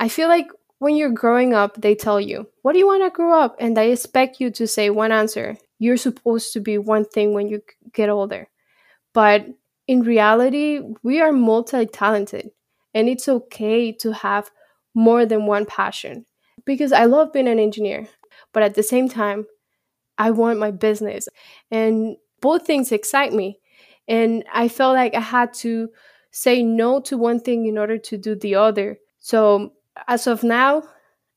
I feel like when you're growing up, they tell you, What do you want to grow up? And they expect you to say one answer. You're supposed to be one thing when you get older. But in reality, we are multi talented, and it's okay to have more than one passion. Because I love being an engineer, but at the same time, I want my business. And both things excite me. And I felt like I had to say no to one thing in order to do the other. So as of now,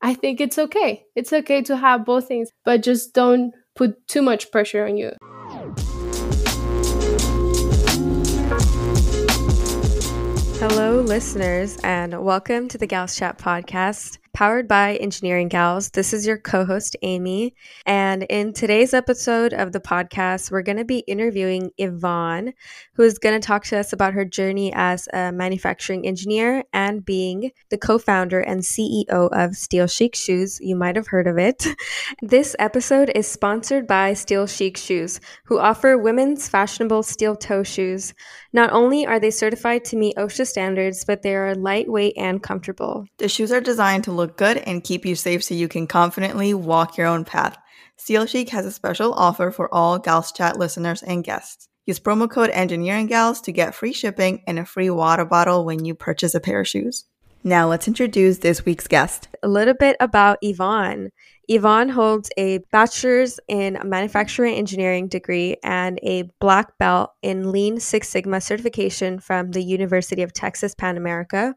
I think it's okay. It's okay to have both things, but just don't put too much pressure on you. Hello, listeners, and welcome to the Gals Chat podcast powered by Engineering Gals. This is your co host, Amy. And in today's episode of the podcast, we're going to be interviewing Yvonne, who is going to talk to us about her journey as a manufacturing engineer and being the co founder and CEO of Steel Chic Shoes. You might have heard of it. This episode is sponsored by Steel Chic Shoes, who offer women's fashionable steel toe shoes. Not only are they certified to meet OSHA standards, but they are lightweight and comfortable. The shoes are designed to look look good and keep you safe so you can confidently walk your own path. Steel Chic has a special offer for all Gals Chat listeners and guests. Use promo code Engineering Gals to get free shipping and a free water bottle when you purchase a pair of shoes. Now let's introduce this week's guest. A little bit about Yvonne. Yvonne holds a bachelor's in manufacturing engineering degree and a black belt in Lean Six Sigma certification from the University of Texas Pan American.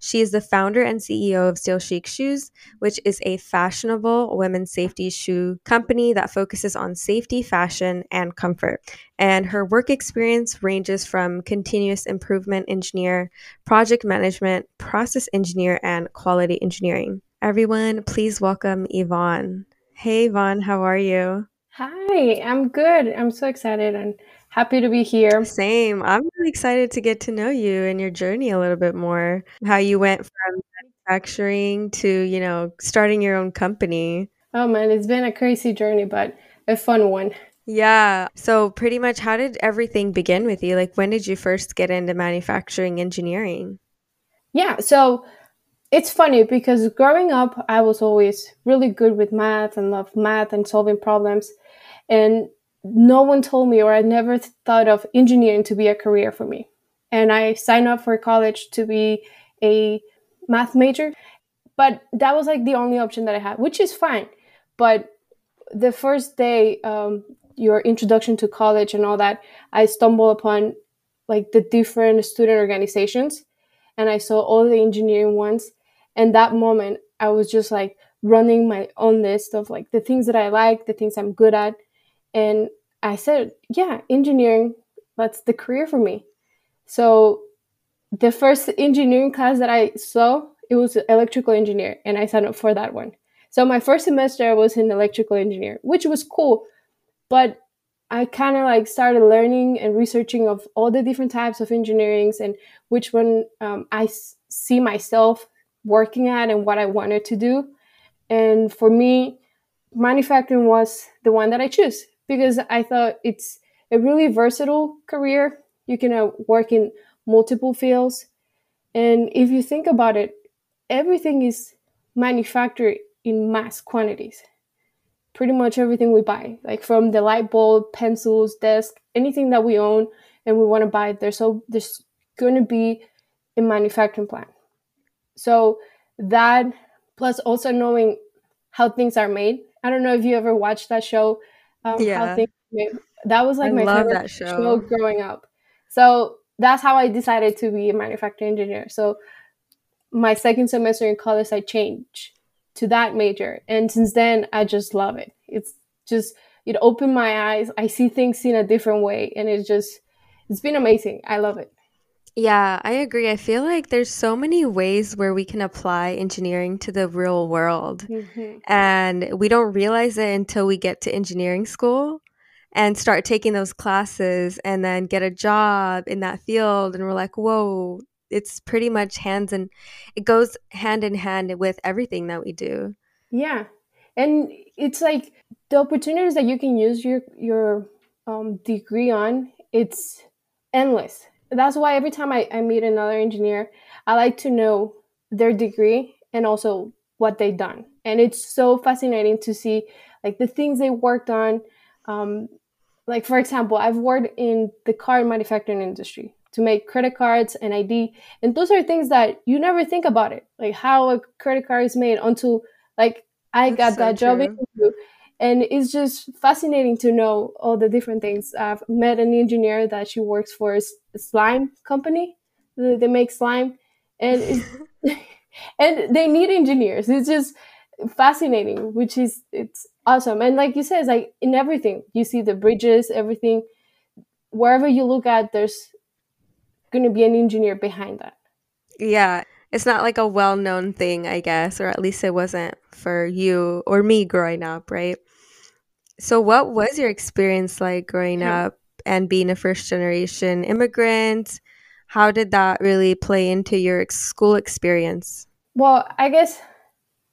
She is the founder and CEO of Steel Chic Shoes, which is a fashionable women's safety shoe company that focuses on safety, fashion, and comfort. And her work experience ranges from continuous improvement engineer, project management, process engineer, and quality engineering. Everyone, please welcome Yvonne. Hey, Yvonne, how are you? Hi, I'm good. I'm so excited and happy to be here. Same. I'm really excited to get to know you and your journey a little bit more. How you went from manufacturing to, you know, starting your own company. Oh man, it's been a crazy journey, but a fun one. Yeah. So, pretty much, how did everything begin with you? Like, when did you first get into manufacturing engineering? Yeah. So, it's funny because growing up, I was always really good with math and love math and solving problems. And no one told me, or I never thought of engineering to be a career for me. And I signed up for college to be a math major, but that was like the only option that I had, which is fine. But the first day, um, your introduction to college and all that, I stumbled upon like the different student organizations and I saw all the engineering ones. And that moment, I was just like running my own list of like the things that I like, the things I'm good at, and I said, yeah, engineering, that's the career for me. So the first engineering class that I saw, it was electrical engineer, and I signed up for that one. So my first semester I was in electrical engineer, which was cool, but I kind of like started learning and researching of all the different types of engineerings and which one um, I s- see myself working at and what I wanted to do. And for me, manufacturing was the one that I choose because I thought it's a really versatile career. You can uh, work in multiple fields. And if you think about it, everything is manufactured in mass quantities. Pretty much everything we buy, like from the light bulb, pencils, desk, anything that we own and we want to buy, there's so there's going to be a manufacturing plant. So that plus also knowing how things are made. I don't know if you ever watched that show, um, yeah. that was like I my favorite show. show growing up. So that's how I decided to be a manufacturing engineer. So my second semester in college, I changed to that major, and since then, I just love it. It's just it opened my eyes. I see things in a different way, and it's just it's been amazing. I love it. Yeah, I agree. I feel like there's so many ways where we can apply engineering to the real world. Mm-hmm. And we don't realize it until we get to engineering school and start taking those classes and then get a job in that field. And we're like, whoa, it's pretty much hands and it goes hand in hand with everything that we do. Yeah. And it's like the opportunities that you can use your, your um, degree on, it's endless that's why every time I, I meet another engineer, I like to know their degree and also what they've done. And it's so fascinating to see like the things they worked on. Um, like for example, I've worked in the card manufacturing industry to make credit cards and ID, and those are things that you never think about it, like how a credit card is made until like I That's got so that job interview. And it's just fascinating to know all the different things. I've met an engineer that she works for a slime company. They make slime, and and they need engineers. It's just fascinating, which is it's awesome. And like you said, it's like in everything you see the bridges, everything. Wherever you look at, there's going to be an engineer behind that. Yeah, it's not like a well-known thing, I guess, or at least it wasn't for you or me growing up, right? So, what was your experience like growing yeah. up and being a first generation immigrant? How did that really play into your school experience? Well, I guess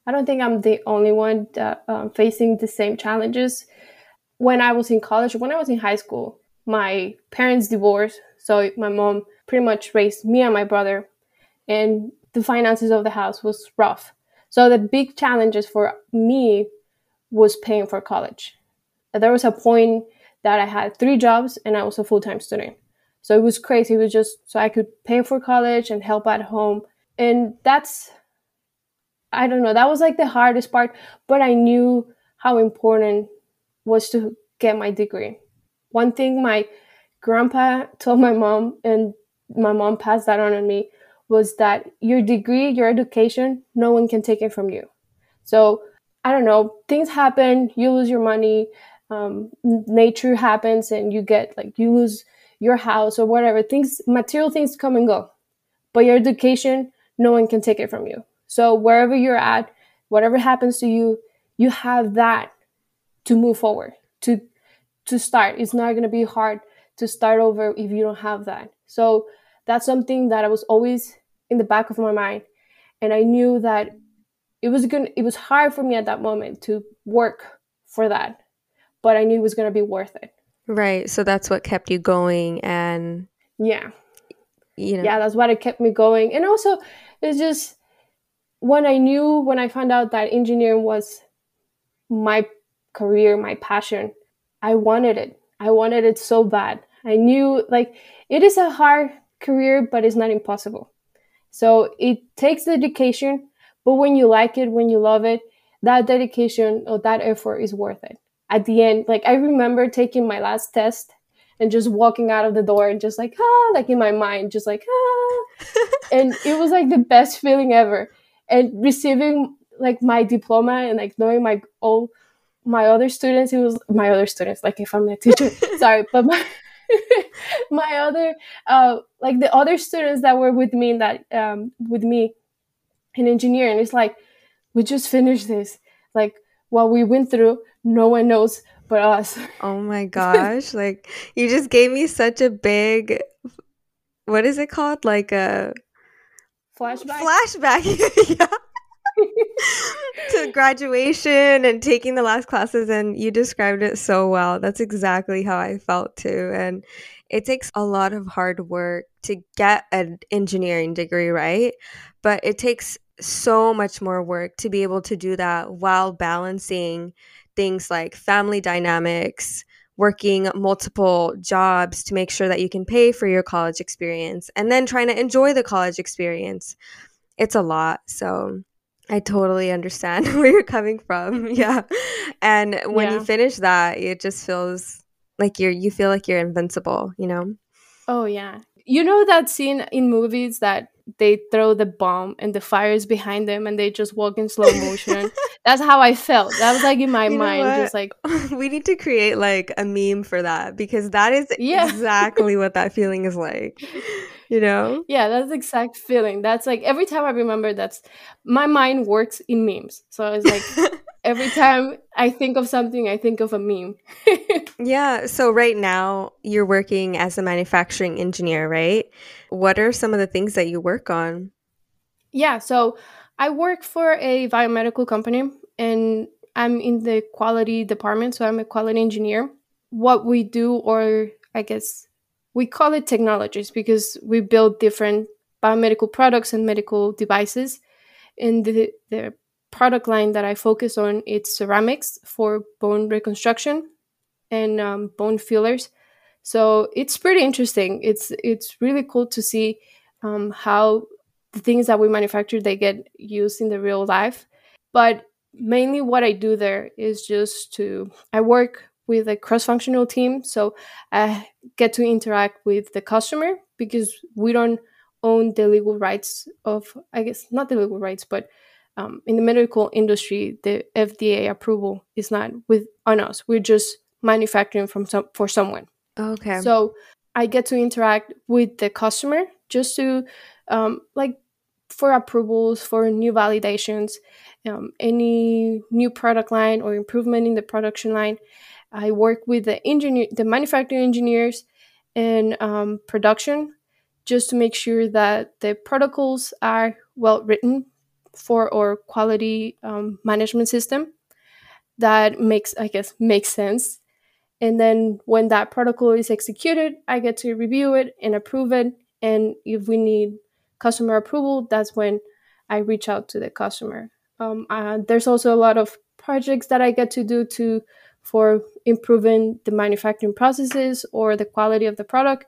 I don't think I'm the only one that, um, facing the same challenges. When I was in college, when I was in high school, my parents divorced. So my mom pretty much raised me and my brother, and the finances of the house was rough. So the big challenges for me was paying for college. There was a point that I had three jobs and I was a full time student. So it was crazy. It was just so I could pay for college and help at home. And that's I don't know, that was like the hardest part, but I knew how important was to get my degree. One thing my grandpa told my mom, and my mom passed that on on me, was that your degree, your education, no one can take it from you. So I don't know, things happen, you lose your money, um, nature happens, and you get like you lose your house or whatever. Things, material things come and go, but your education, no one can take it from you. So wherever you're at, whatever happens to you, you have that to move forward, to to start. It's not going to be hard to start over if you don't have that. So that's something that I was always in the back of my mind, and I knew that it was going it was hard for me at that moment to work for that, but I knew it was going to be worth it. Right. So that's what kept you going and yeah. You know. Yeah, that's what it kept me going. And also it's just when I knew, when I found out that engineering was my career, my passion, I wanted it. I wanted it so bad. I knew like it is a hard career, but it's not impossible. So it takes dedication, but when you like it, when you love it, that dedication or that effort is worth it. At the end, like I remember taking my last test and just walking out of the door and just like ah, like in my mind, just like ah, and it was like the best feeling ever. And receiving like my diploma and like knowing my all my other students it was my other students like if i'm a teacher sorry but my my other uh like the other students that were with me in that um with me in engineering it's like we just finished this. Like what we went through no one knows but us. Oh my gosh like you just gave me such a big what is it called? Like a flashback? Flashback yeah. To graduation and taking the last classes and you described it so well. That's exactly how i felt too and it takes a lot of hard work to get an engineering degree right? But it takes so much more work to be able to do that while balancing things like family dynamics working multiple jobs to make sure that you can pay for your college experience and then trying to enjoy the college experience. It's a lot. So I totally understand where you're coming from. Yeah. And when yeah. you finish that, it just feels like you're you feel like you're invincible, you know? Oh yeah. You know that scene in movies that they throw the bomb and the fire is behind them and they just walk in slow motion. That's how I felt. That was like in my you mind, just like we need to create like a meme for that because that is yeah. exactly what that feeling is like. You know? Yeah, that's the exact feeling. That's like every time I remember that's my mind works in memes. So it's like every time I think of something, I think of a meme. yeah. So right now you're working as a manufacturing engineer, right? What are some of the things that you work on? Yeah. So I work for a biomedical company and I'm in the quality department. So I'm a quality engineer. What we do, or I guess we call it technologies because we build different biomedical products and medical devices in the, the product line that I focus on, it's ceramics for bone reconstruction and um, bone fillers. So it's pretty interesting. It's it's really cool to see um, how the things that we manufacture they get used in the real life. But mainly, what I do there is just to I work with a cross-functional team, so I get to interact with the customer because we don't own the legal rights of I guess not the legal rights, but um, in the medical industry, the FDA approval is not with on us. We're just manufacturing from some for someone. Okay. So I get to interact with the customer just to um, like for approvals, for new validations, um, any new product line or improvement in the production line. I work with the engineer, the manufacturing engineers, and um, production, just to make sure that the protocols are well written for our quality um, management system. That makes, I guess, makes sense and then when that protocol is executed, I get to review it and approve it. And if we need customer approval, that's when I reach out to the customer. Um, uh, there's also a lot of projects that I get to do to for improving the manufacturing processes or the quality of the product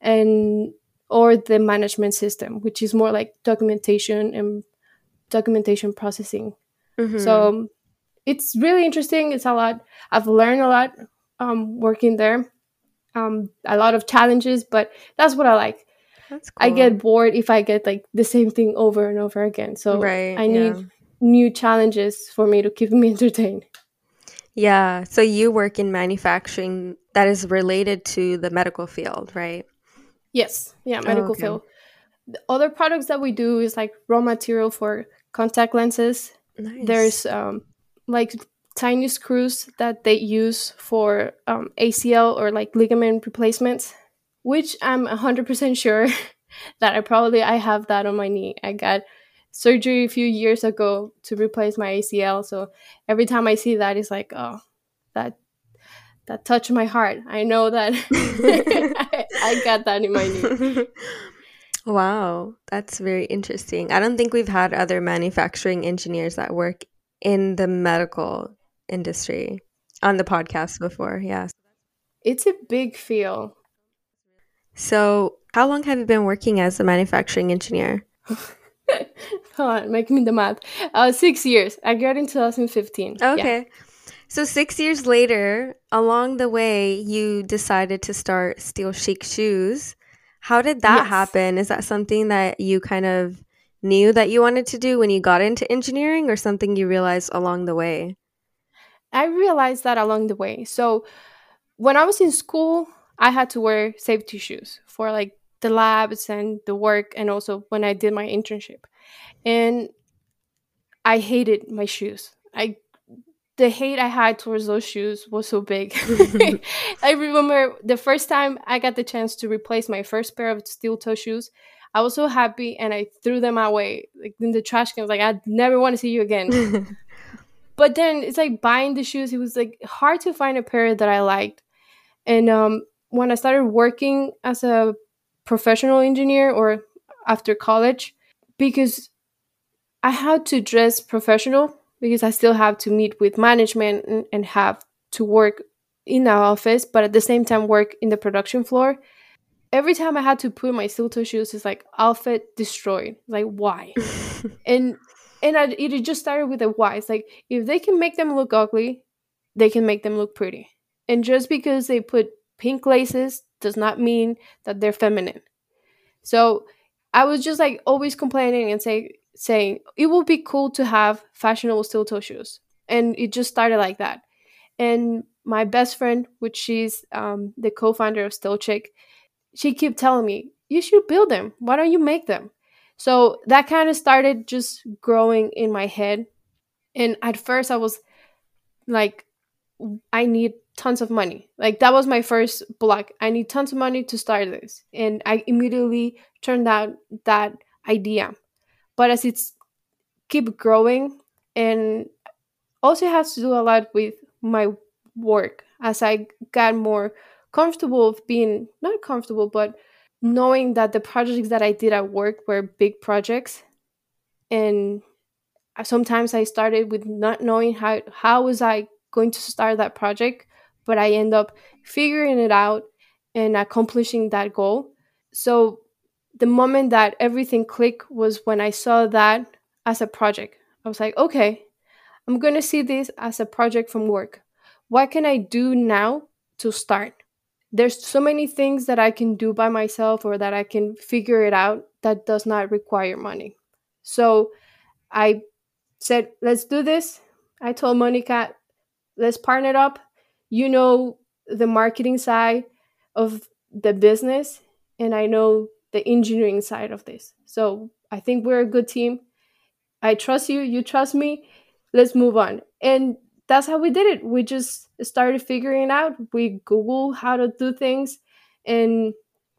and or the management system, which is more like documentation and documentation processing. Mm-hmm. So it's really interesting. It's a lot. I've learned a lot um, working there. Um, a lot of challenges, but that's what I like. That's cool. I get bored if I get like the same thing over and over again. So right, I need yeah. new challenges for me to keep me entertained. Yeah. So you work in manufacturing that is related to the medical field, right? Yes. Yeah, medical oh, okay. field. The other products that we do is like raw material for contact lenses. Nice. There's um, like tiny screws that they use for um, ACL or like ligament replacements, which I'm 100% sure that I probably I have that on my knee. I got surgery a few years ago to replace my ACL, so every time I see that, it's like, oh, that that touched my heart. I know that I, I got that in my knee. Wow, that's very interesting. I don't think we've had other manufacturing engineers that work in the medical industry on the podcast before. Yeah. It's a big feel. So, how long have you been working as a manufacturing engineer? Hold on, make me the math. Uh, six years. I got in 2015. Okay. Yeah. So, six years later, along the way, you decided to start Steel Chic Shoes. How did that yes. happen? Is that something that you kind of knew that you wanted to do when you got into engineering or something you realized along the way? I realized that along the way. So when I was in school, I had to wear safety shoes for like the labs and the work and also when I did my internship. And I hated my shoes. I the hate I had towards those shoes was so big. I remember the first time I got the chance to replace my first pair of steel toe shoes. I was so happy and I threw them away like in the trash can. I was like, I never want to see you again. but then it's like buying the shoes it was like hard to find a pair that i liked and um, when i started working as a professional engineer or after college because i had to dress professional because i still have to meet with management and, and have to work in the office but at the same time work in the production floor every time i had to put my steel toe shoes it's like outfit destroyed like why and and I, it just started with a why. It's like if they can make them look ugly, they can make them look pretty. And just because they put pink laces does not mean that they're feminine. So I was just like always complaining and say saying it would be cool to have fashionable steel toe shoes, and it just started like that. And my best friend, which she's um, the co-founder of Steel Chic, she kept telling me, "You should build them. Why don't you make them?" So that kind of started just growing in my head. And at first, I was like, I need tons of money. Like, that was my first block. I need tons of money to start this. And I immediately turned out that idea. But as it's keep growing, and also has to do a lot with my work as I got more comfortable of being not comfortable, but knowing that the projects that I did at work were big projects and sometimes I started with not knowing how how was I going to start that project, but I end up figuring it out and accomplishing that goal. So the moment that everything clicked was when I saw that as a project. I was like, okay, I'm going to see this as a project from work. What can I do now to start? There's so many things that I can do by myself or that I can figure it out that does not require money. So I said, let's do this. I told Monica, let's partner up. You know the marketing side of the business, and I know the engineering side of this. So I think we're a good team. I trust you, you trust me. Let's move on. And that's how we did it. We just started figuring it out. We Google how to do things. And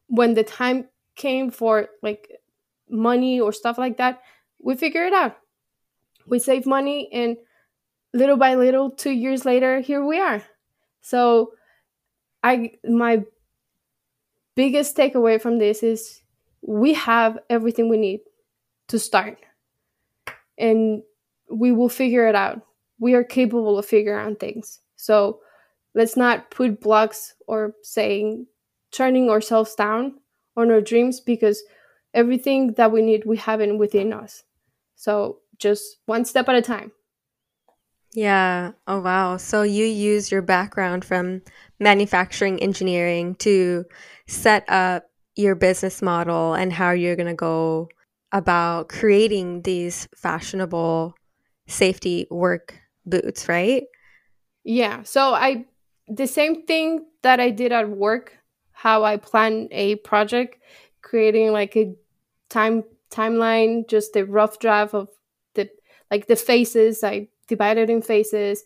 when the time came for like money or stuff like that, we figure it out. We save money and little by little, two years later, here we are. So I my biggest takeaway from this is we have everything we need to start. And we will figure it out. We are capable of figuring out things. So let's not put blocks or saying turning ourselves down on our dreams because everything that we need we have it within us. So just one step at a time. Yeah. Oh wow. So you use your background from manufacturing engineering to set up your business model and how you're going to go about creating these fashionable safety work boots, right? Yeah. So I the same thing that I did at work, how I plan a project, creating like a time timeline, just a rough draft of the like the phases. I divided in phases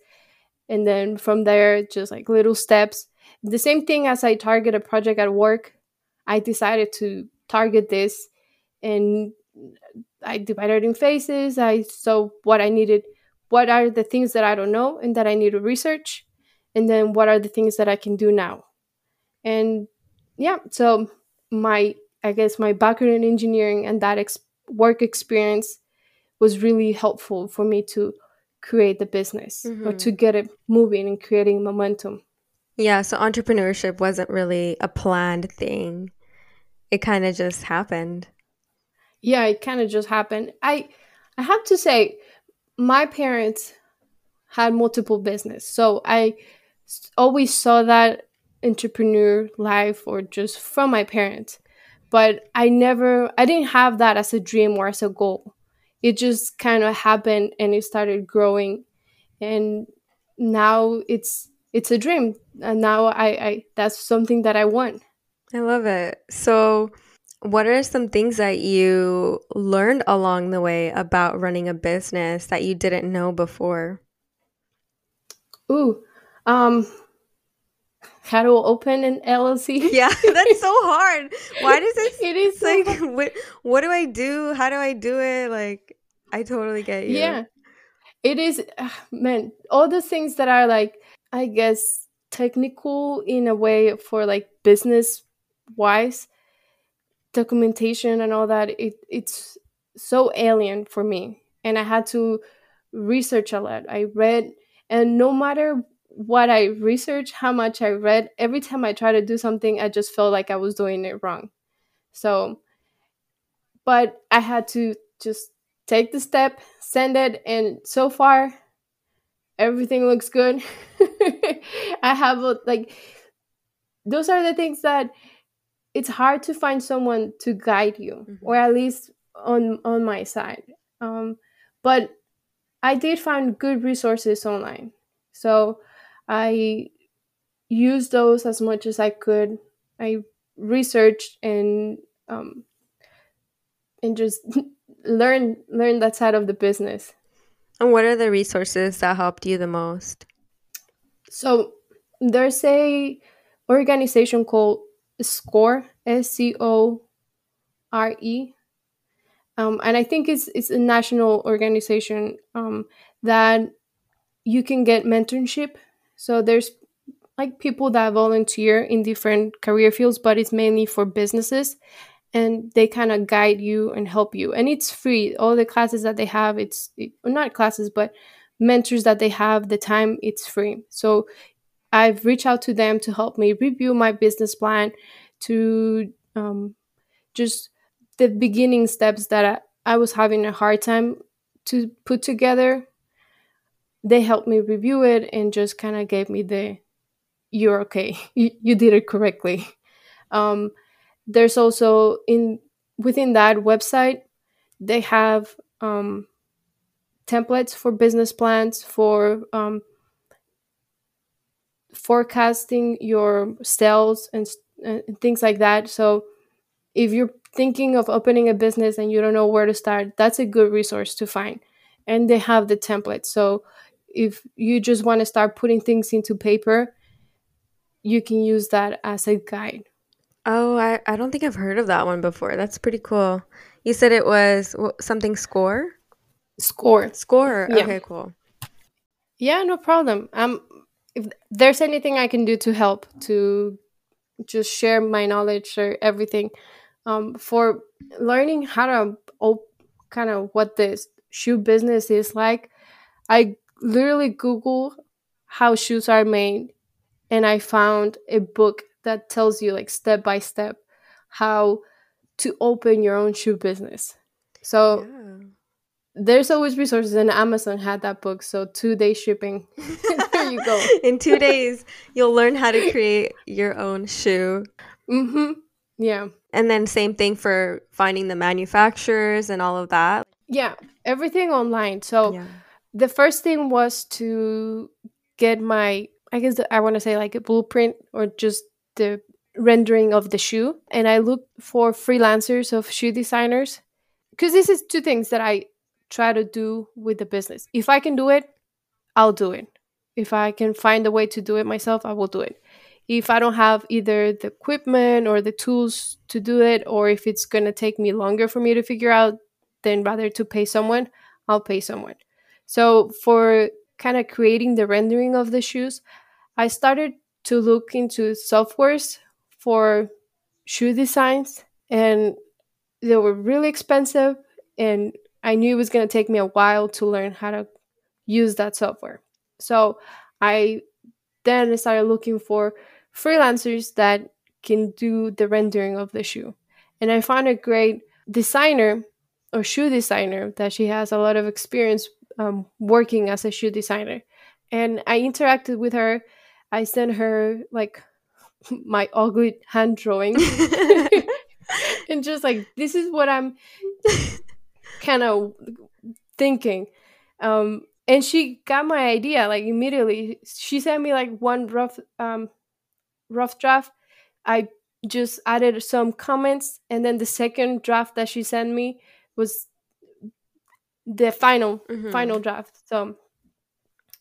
and then from there just like little steps. The same thing as I target a project at work, I decided to target this and I divided in phases. I saw what I needed, what are the things that I don't know and that I need to research, and then what are the things that I can do now. And yeah, so my I guess my background in engineering and that ex- work experience was really helpful for me to create the business mm-hmm. or to get it moving and creating momentum. Yeah, so entrepreneurship wasn't really a planned thing it kind of just happened. Yeah, it kind of just happened. I I have to say my parents had multiple business. So I always saw that entrepreneur life or just from my parents. But I never I didn't have that as a dream or as a goal. It just kind of happened and it started growing and now it's it's a dream and now I, I that's something that I want. I love it. So, what are some things that you learned along the way about running a business that you didn't know before? Ooh, um, how to open an LLC? Yeah, that's so hard. Why does it? it is like, what, what do I do? How do I do it? Like, I totally get you. Yeah, it is, uh, man. All the things that are like, I guess, technical in a way for like business wise documentation and all that it it's so alien for me. And i had to research a lot. I read and no matter what i researched how much i read every time i try to do something i just felt like i was doing it wrong. So but i had to just take the step send it and so far everything looks good. I have like those are the things that it's hard to find someone to guide you mm-hmm. or at least on on my side. Um, but i did find good resources online. So i used those as much as i could. I researched and um, and just learn learn that side of the business. And what are the resources that helped you the most? So there's a organization called SCORE, S C O R E. Um, and I think it's it's a national organization um, that you can get mentorship. So there's like people that volunteer in different career fields, but it's mainly for businesses. and they kind of guide you and help you and it's free all the classes that they have it's it, not classes but mentors that they have the time it's free so i've reached out to them to help me review my business plan to um, just the beginning steps that I, I was having a hard time to put together. They helped me review it and just kind of gave me the you're okay. You, you did it correctly. Um, there's also in within that website they have um, templates for business plans for um, forecasting your sales and, and things like that so if you're thinking of opening a business and you don't know where to start that's a good resource to find and they have the template so if you just want to start putting things into paper you can use that as a guide Oh, I, I don't think I've heard of that one before. That's pretty cool. You said it was something score? Score. Score. Yeah. Okay, cool. Yeah, no problem. Um if there's anything I can do to help to just share my knowledge or everything um for learning how to op- kind of what this shoe business is like, I literally Google how shoes are made and I found a book that tells you like step by step how to open your own shoe business. So yeah. there's always resources and Amazon had that book. So two day shipping. there you go. In two days, you'll learn how to create your own shoe. Mm-hmm. Yeah. And then same thing for finding the manufacturers and all of that. Yeah. Everything online. So yeah. the first thing was to get my I guess I want to say like a blueprint or just the rendering of the shoe and I looked for freelancers of shoe designers because this is two things that I try to do with the business. If I can do it, I'll do it. If I can find a way to do it myself, I will do it. If I don't have either the equipment or the tools to do it, or if it's going to take me longer for me to figure out, then rather to pay someone, I'll pay someone. So, for kind of creating the rendering of the shoes, I started to look into softwares for shoe designs and they were really expensive and I knew it was going to take me a while to learn how to use that software. So I then started looking for freelancers that can do the rendering of the shoe. And I found a great designer or shoe designer that she has a lot of experience um, working as a shoe designer. And I interacted with her I sent her like my ugly hand drawing and just like this is what I'm kind of thinking. Um, and she got my idea like immediately. She sent me like one rough um, rough draft. I just added some comments, and then the second draft that she sent me was the final mm-hmm. final draft. So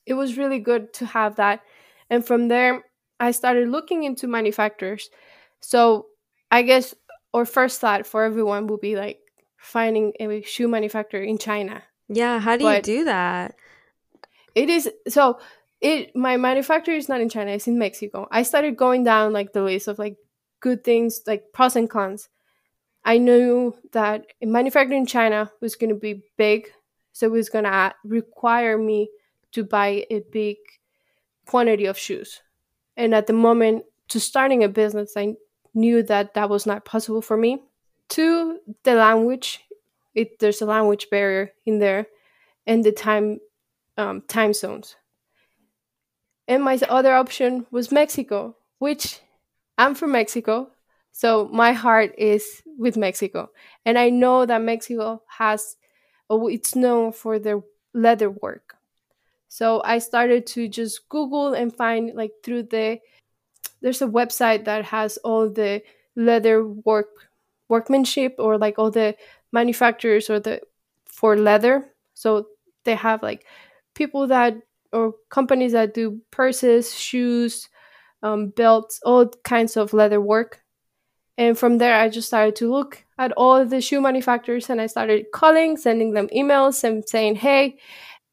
it was really good to have that and from there, I started looking into manufacturers. So I guess our first thought for everyone would be like finding a shoe manufacturer in China. Yeah, how do but you do that? It is so it my manufacturer is not in China, it's in Mexico. I started going down like the list of like good things, like pros and cons. I knew that manufacturing in China was going to be big, so it was going to uh, require me to buy a big quantity of shoes. And at the moment to starting a business, I knew that that was not possible for me. Two, the language. It, there's a language barrier in there, and the time um, time zones. And my other option was Mexico, which I'm from Mexico, so my heart is with Mexico, and I know that Mexico has, oh, it's known for their leather work. So I started to just Google and find like through the there's a website that has all the leather work workmanship or like all the manufacturers or the for leather. So they have like people that or companies that do purses, shoes, um, belts, all kinds of leather work. And from there, I just started to look at all the shoe manufacturers and I started calling, sending them emails and saying, hey,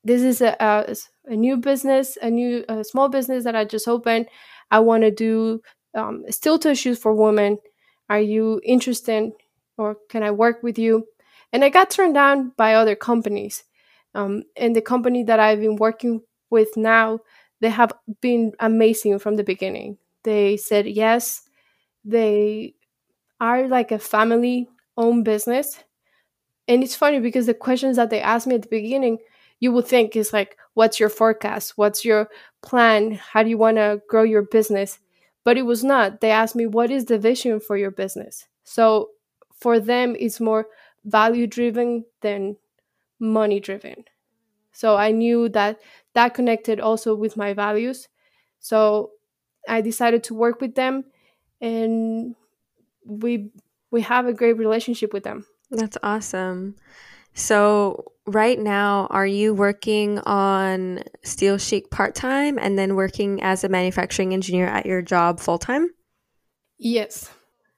this is a, a, a new business, a new a small business that I just opened. I want to do um, steel toe shoes for women. Are you interested or can I work with you? And I got turned down by other companies. Um, and the company that I've been working with now, they have been amazing from the beginning. They said yes. They are like a family owned business. And it's funny because the questions that they asked me at the beginning, you would think is like, what's your forecast? What's your plan? How do you want to grow your business? But it was not. They asked me, what is the vision for your business? So for them, it's more value driven than money driven. So I knew that that connected also with my values. So I decided to work with them and we we have a great relationship with them. That's awesome. So right now, are you working on Steel Chic part time and then working as a manufacturing engineer at your job full time? Yes.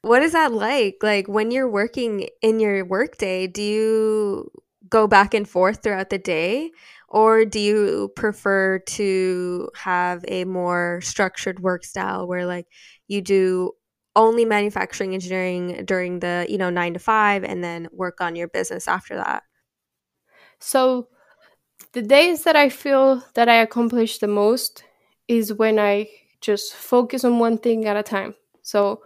What is that like? Like when you're working in your workday, do you go back and forth throughout the day? Or do you prefer to have a more structured work style where like you do only manufacturing engineering during the, you know, 9 to 5 and then work on your business after that? So the days that I feel that I accomplish the most is when I just focus on one thing at a time. So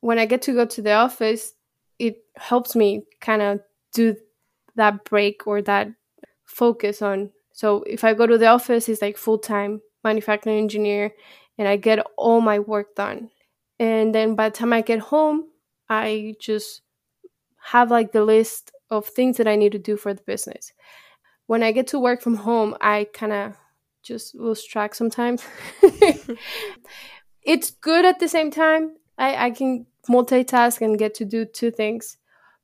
when I get to go to the office, it helps me kind of do that break or that focus on. So if I go to the office, it's like full time manufacturing engineer and I get all my work done. And then by the time I get home, I just have like the list of things that I need to do for the business. When I get to work from home, I kind of just lose track sometimes. it's good at the same time. I, I can multitask and get to do two things.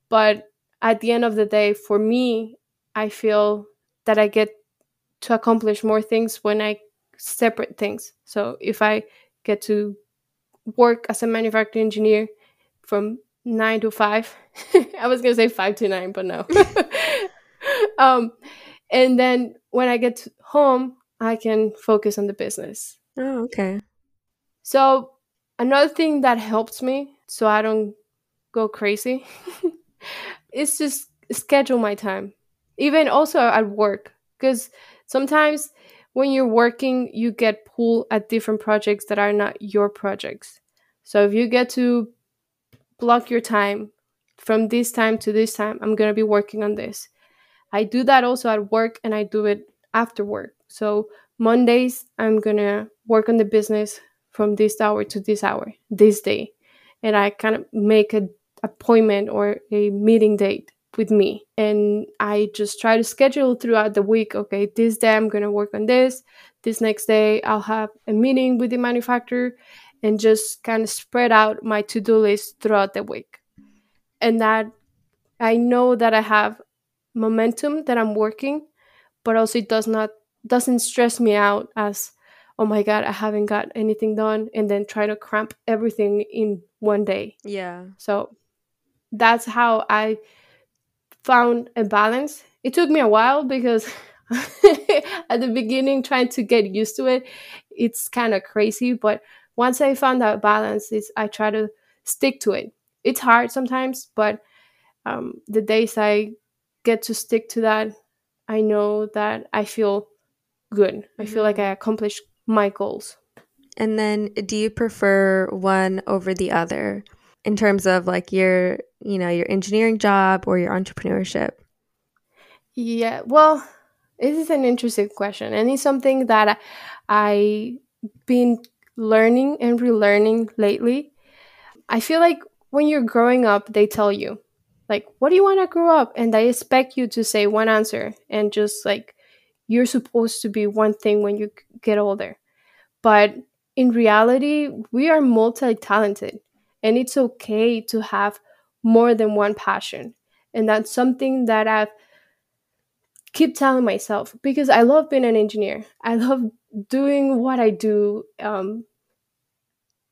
But at the end of the day, for me, I feel that I get to accomplish more things when I separate things. So if I get to work as a manufacturing engineer from nine to five, I was gonna say five to nine, but no. um, and then when I get home, I can focus on the business. Oh, okay. So another thing that helps me so I don't go crazy is just schedule my time. Even also at work. Because sometimes when you're working, you get pulled at different projects that are not your projects. So if you get to block your time from this time to this time, I'm going to be working on this. I do that also at work and I do it after work. So Mondays, I'm going to work on the business from this hour to this hour, this day. And I kind of make an appointment or a meeting date with me. And I just try to schedule throughout the week okay, this day I'm going to work on this. This next day, I'll have a meeting with the manufacturer and just kind of spread out my to do list throughout the week. And that I know that I have momentum that I'm working, but also it does not doesn't stress me out as oh my god, I haven't got anything done and then try to cramp everything in one day. Yeah. So that's how I found a balance. It took me a while because at the beginning trying to get used to it, it's kind of crazy, but once I found that balance, is I try to stick to it. It's hard sometimes, but um, the days I get to stick to that, I know that I feel good. Mm-hmm. I feel like I mm-hmm. accomplished my goals. And then, do you prefer one over the other in terms of like your, you know, your engineering job or your entrepreneurship? Yeah, well, this is an interesting question, and it's something that I've been learning and relearning lately. I feel like when you're growing up, they tell you, like, what do you want to grow up? And they expect you to say one answer and just like you're supposed to be one thing when you get older. But in reality, we are multi talented and it's okay to have more than one passion. And that's something that I've keep telling myself because I love being an engineer. I love doing what I do. Um,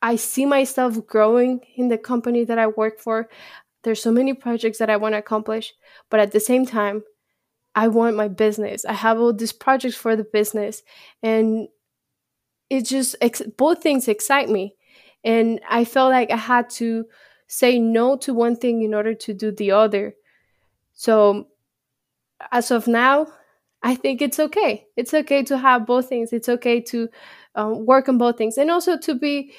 I see myself growing in the company that I work for. There's so many projects that I want to accomplish, but at the same time, I want my business. I have all these projects for the business, and it just both things excite me. And I felt like I had to say no to one thing in order to do the other. So, as of now, I think it's okay. It's okay to have both things. It's okay to um, work on both things and also to be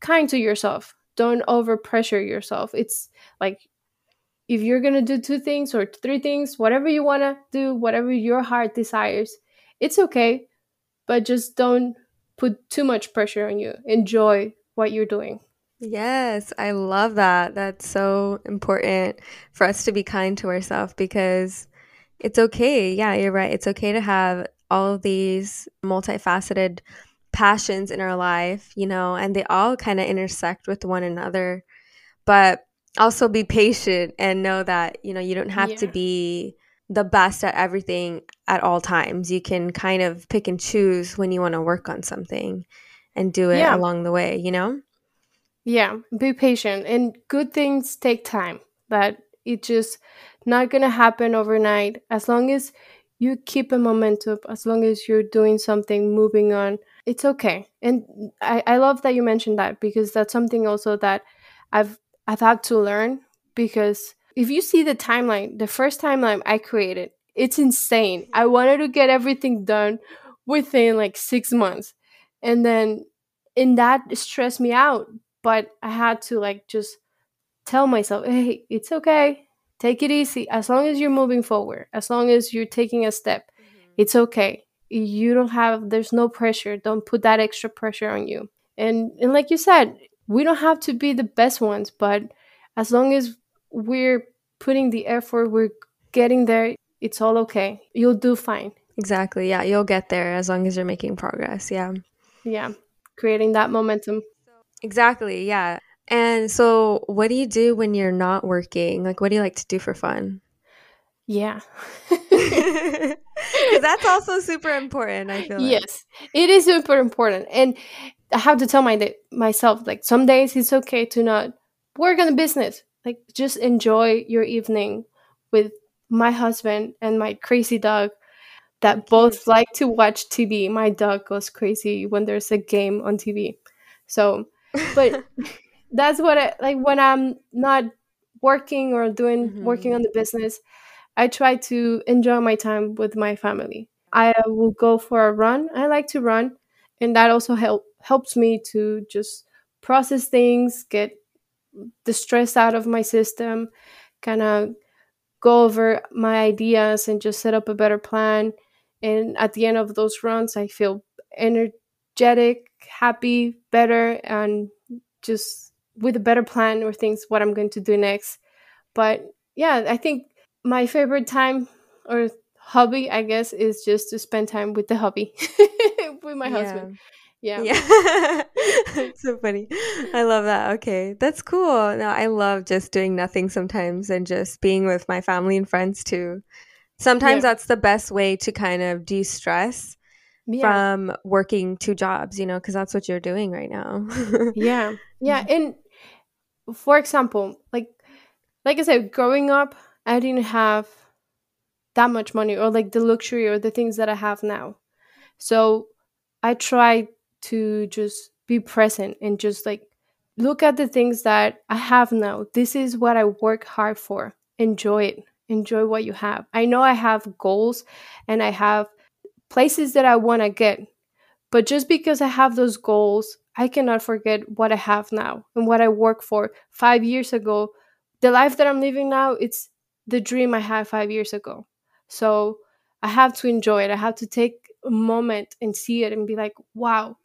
kind to yourself. Don't over pressure yourself. It's like if you're going to do two things or three things, whatever you want to do, whatever your heart desires, it's okay. But just don't put too much pressure on you. Enjoy what you're doing. Yes, I love that. That's so important for us to be kind to ourselves because it's okay. Yeah, you're right. It's okay to have all of these multifaceted passions in our life, you know, and they all kind of intersect with one another. But also be patient and know that, you know, you don't have yeah. to be the best at everything at all times. You can kind of pick and choose when you want to work on something and do it yeah. along the way, you know? Yeah, be patient and good things take time. That it just not going to happen overnight as long as you keep a momentum, as long as you're doing something, moving on, it's okay. And I, I love that you mentioned that because that's something also that I've I've had to learn because if you see the timeline, the first timeline I created, it's insane. I wanted to get everything done within like six months. And then and that stressed me out. But I had to like just tell myself, hey, it's okay. Take it easy. As long as you're moving forward, as long as you're taking a step, mm-hmm. it's okay. You don't have there's no pressure. Don't put that extra pressure on you. And and like you said, we don't have to be the best ones, but as long as we're putting the effort, we're getting there, it's all okay. You'll do fine. Exactly. Yeah, you'll get there as long as you're making progress. Yeah. Yeah. Creating that momentum. Exactly. Yeah. And so, what do you do when you're not working? Like, what do you like to do for fun? Yeah. Because that's also super important, I feel like. Yes, it is super important. And I have to tell my myself like some days it's okay to not work on the business. Like just enjoy your evening with my husband and my crazy dog that both like to watch TV. My dog goes crazy when there's a game on TV. So, but that's what I like when I'm not working or doing mm-hmm. working on the business. I try to enjoy my time with my family. I will go for a run. I like to run, and that also help helps me to just process things, get the stress out of my system, kind of go over my ideas and just set up a better plan. And at the end of those runs, I feel energetic, happy, better, and just with a better plan or things what I'm going to do next. But yeah, I think my favorite time or hobby, I guess, is just to spend time with the hobby with my yeah. husband. Yeah. Yeah. so funny. I love that. Okay. That's cool. No, I love just doing nothing sometimes and just being with my family and friends too. Sometimes yeah. that's the best way to kind of de stress yeah. from working two jobs, you know, because that's what you're doing right now. yeah. Yeah. Mm-hmm. And for example, like, like I said, growing up, I didn't have that much money or like the luxury or the things that I have now. So I try to just be present and just like look at the things that I have now. This is what I work hard for. Enjoy it. Enjoy what you have. I know I have goals and I have places that I want to get. But just because I have those goals, I cannot forget what I have now and what I worked for 5 years ago. The life that I'm living now, it's the dream I had 5 years ago. So, I have to enjoy it. I have to take a moment and see it and be like, wow,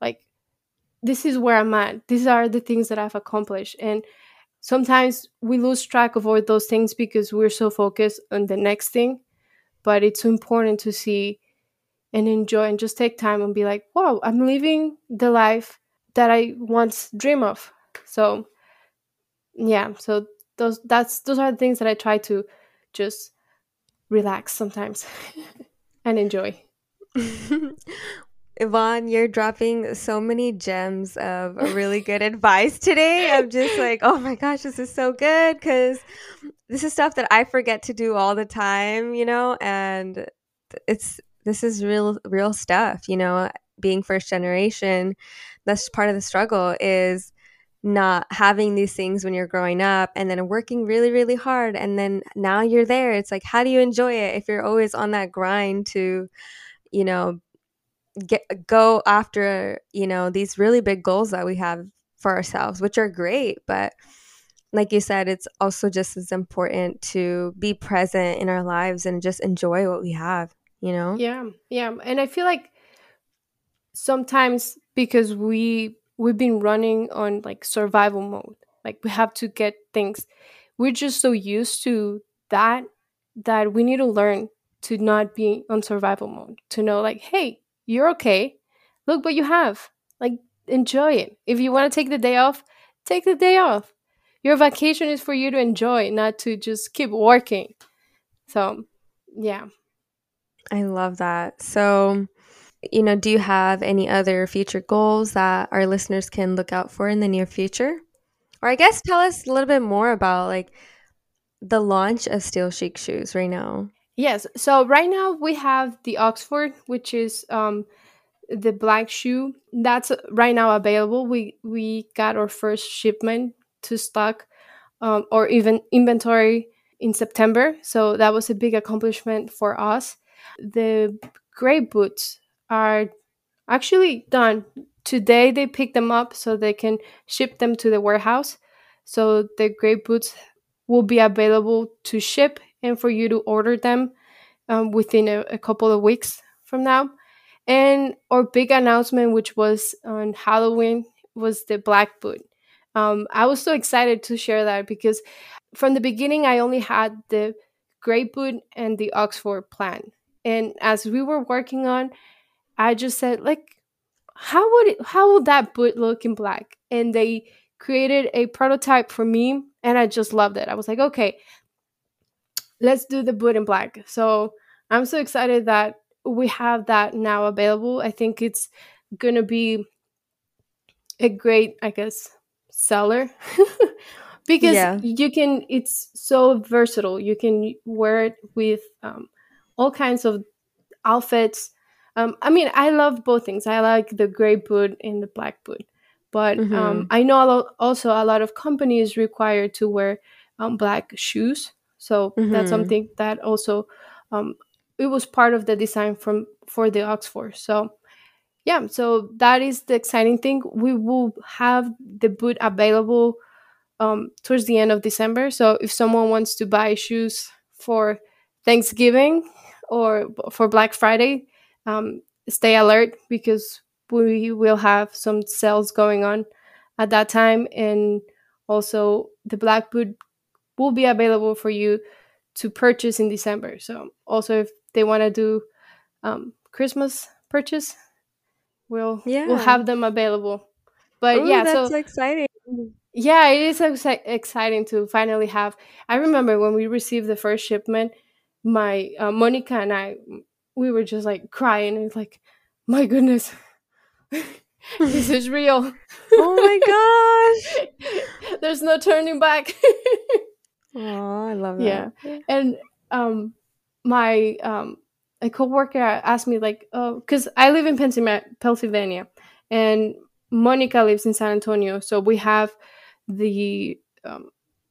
like this is where I'm at. These are the things that I've accomplished. And sometimes we lose track of all those things because we're so focused on the next thing. But it's important to see and enjoy and just take time and be like, wow, I'm living the life that I once dream of. So yeah, so those that's those are the things that I try to just relax sometimes and enjoy. Yvonne, you're dropping so many gems of really good advice today. I'm just like, oh my gosh, this is so good because this is stuff that I forget to do all the time, you know, and it's this is real real stuff, you know, being first generation. That's part of the struggle is not having these things when you're growing up and then working really really hard and then now you're there it's like how do you enjoy it if you're always on that grind to you know get go after you know these really big goals that we have for ourselves which are great but like you said it's also just as important to be present in our lives and just enjoy what we have you know? Yeah yeah and i feel like sometimes because we we've been running on like survival mode like we have to get things we're just so used to that that we need to learn to not be on survival mode to know like hey you're okay. Look what you have. Like enjoy it. If you want to take the day off take the day off. Your vacation is for you to enjoy not to just keep working. So yeah i love that so you know, do you have any other future goals that our listeners can look out for in the near future? Or I guess tell us a little bit more about like the launch of Steel Chic shoes right now. Yes. So right now we have the Oxford, which is um the black shoe that's right now available. We we got our first shipment to stock um, or even inventory in September. So that was a big accomplishment for us. The gray boots are actually done. Today they pick them up so they can ship them to the warehouse. So the gray boots will be available to ship and for you to order them um, within a, a couple of weeks from now. And our big announcement, which was on Halloween, was the black boot. Um, I was so excited to share that because from the beginning, I only had the gray boot and the Oxford plan. And as we were working on I just said like how would it how would that boot look in black? And they created a prototype for me and I just loved it. I was like, okay, let's do the boot in black. So I'm so excited that we have that now available. I think it's gonna be a great, I guess, seller. because yeah. you can it's so versatile. You can wear it with um, all kinds of outfits um, I mean, I love both things. I like the gray boot and the black boot, but um, mm-hmm. um, I know a lot, also a lot of companies require to wear um, black shoes. So mm-hmm. that's something that also um, it was part of the design from for the Oxford. So yeah, so that is the exciting thing. We will have the boot available um, towards the end of December. So if someone wants to buy shoes for Thanksgiving or for Black Friday, um, stay alert because we will have some sales going on at that time. And also the black boot will be available for you to purchase in december. So also if they want to do um, christmas purchase we'll yeah. we'll have them available. But Ooh, yeah that's so exciting. Yeah it is ex- exciting to finally have. I remember when we received the first shipment my uh, monica and i we were just like crying and like, my goodness, this is real. oh my gosh. There's no turning back. oh, I love that. Yeah. And um my um a coworker asked me like, oh, because I live in Pennsylvania and Monica lives in San Antonio. So we have the um,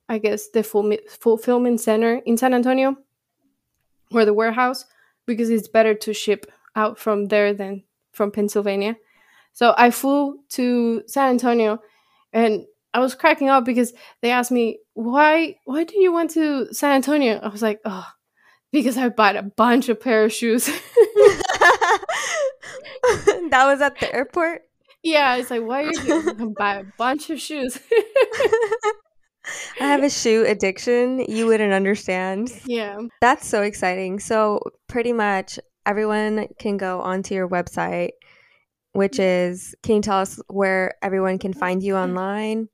I guess the full fulfillment center in San Antonio or the warehouse because it's better to ship out from there than from Pennsylvania. So I flew to San Antonio and I was cracking up because they asked me, why why do you went to San Antonio? I was like, oh, because I bought a bunch of pair of shoes. that was at the airport? Yeah, it's like, why are you going to buy a bunch of shoes? I have a shoe addiction. You wouldn't understand. Yeah. That's so exciting. So, pretty much everyone can go onto your website, which is, can you tell us where everyone can find you online?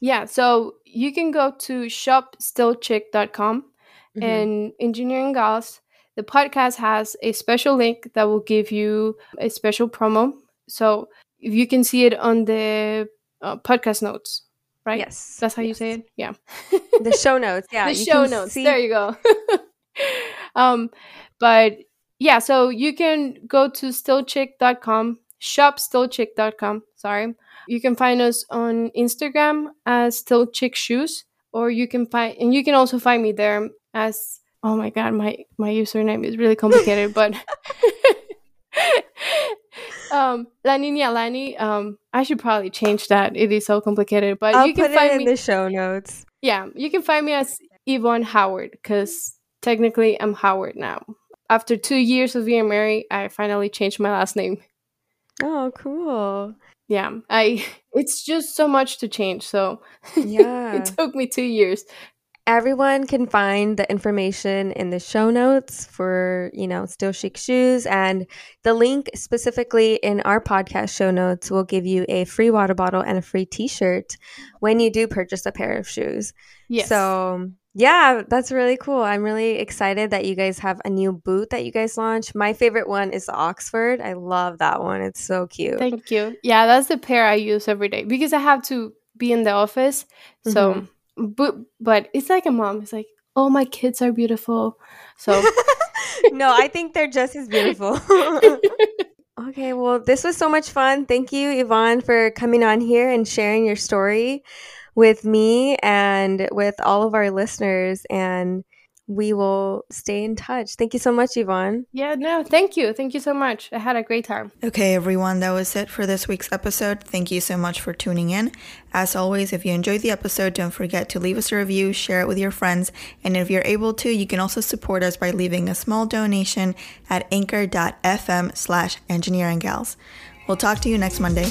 Yeah. So, you can go to shopsteelchic.com mm-hmm. and Engineering Gals. The podcast has a special link that will give you a special promo. So, if you can see it on the uh, podcast notes right? Yes. That's how yes. you say it? Yeah. the show notes. Yeah. The show notes. See- there you go. um, but yeah, so you can go to steelchic.com, shopsteelchic.com, sorry. You can find us on Instagram as Steel Chic Shoes, or you can find and you can also find me there as oh my god, my my username is really complicated, but um La Nina Lani. Um I should probably change that. It is so complicated. But I'll you can find it in me the show notes. yeah, you can find me as Yvonne Howard because technically I'm Howard now. After two years of being married, I finally changed my last name. Oh, cool. Yeah, I it's just so much to change. So Yeah. it took me two years. Everyone can find the information in the show notes for, you know, Steel Chic Shoes. And the link specifically in our podcast show notes will give you a free water bottle and a free t shirt when you do purchase a pair of shoes. Yes. So, yeah, that's really cool. I'm really excited that you guys have a new boot that you guys launched. My favorite one is the Oxford. I love that one. It's so cute. Thank you. Yeah, that's the pair I use every day because I have to be in the office. So, Mhm. But but it's like a mom. It's like, oh, my kids are beautiful. So no, I think they're just as beautiful. okay, well, this was so much fun. Thank you, Yvonne, for coming on here and sharing your story with me and with all of our listeners. And we will stay in touch. Thank you so much, Yvonne. yeah, no, thank you, thank you so much. I had a great time. Okay, everyone, that was it for this week's episode. Thank you so much for tuning in. As always, if you enjoyed the episode, don't forget to leave us a review, share it with your friends, and if you're able to, you can also support us by leaving a small donation at anchor.fm slash engineering gals. We'll talk to you next Monday.